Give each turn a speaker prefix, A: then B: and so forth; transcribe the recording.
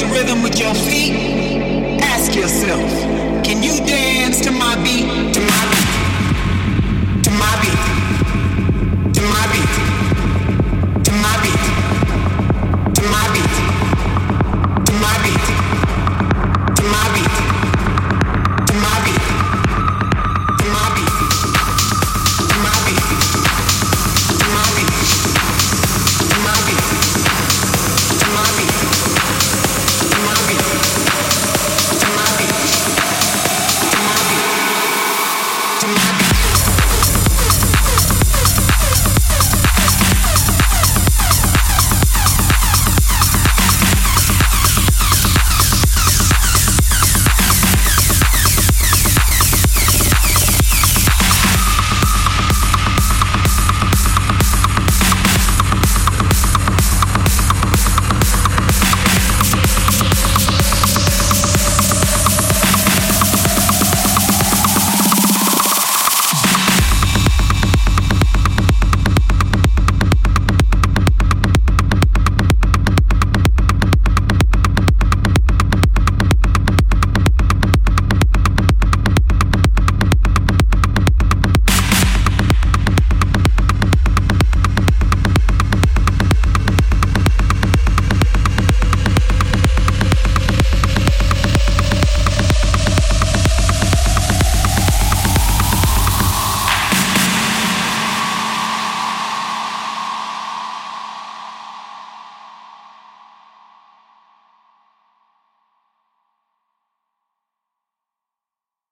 A: the rhythm with your feet, ask yourself,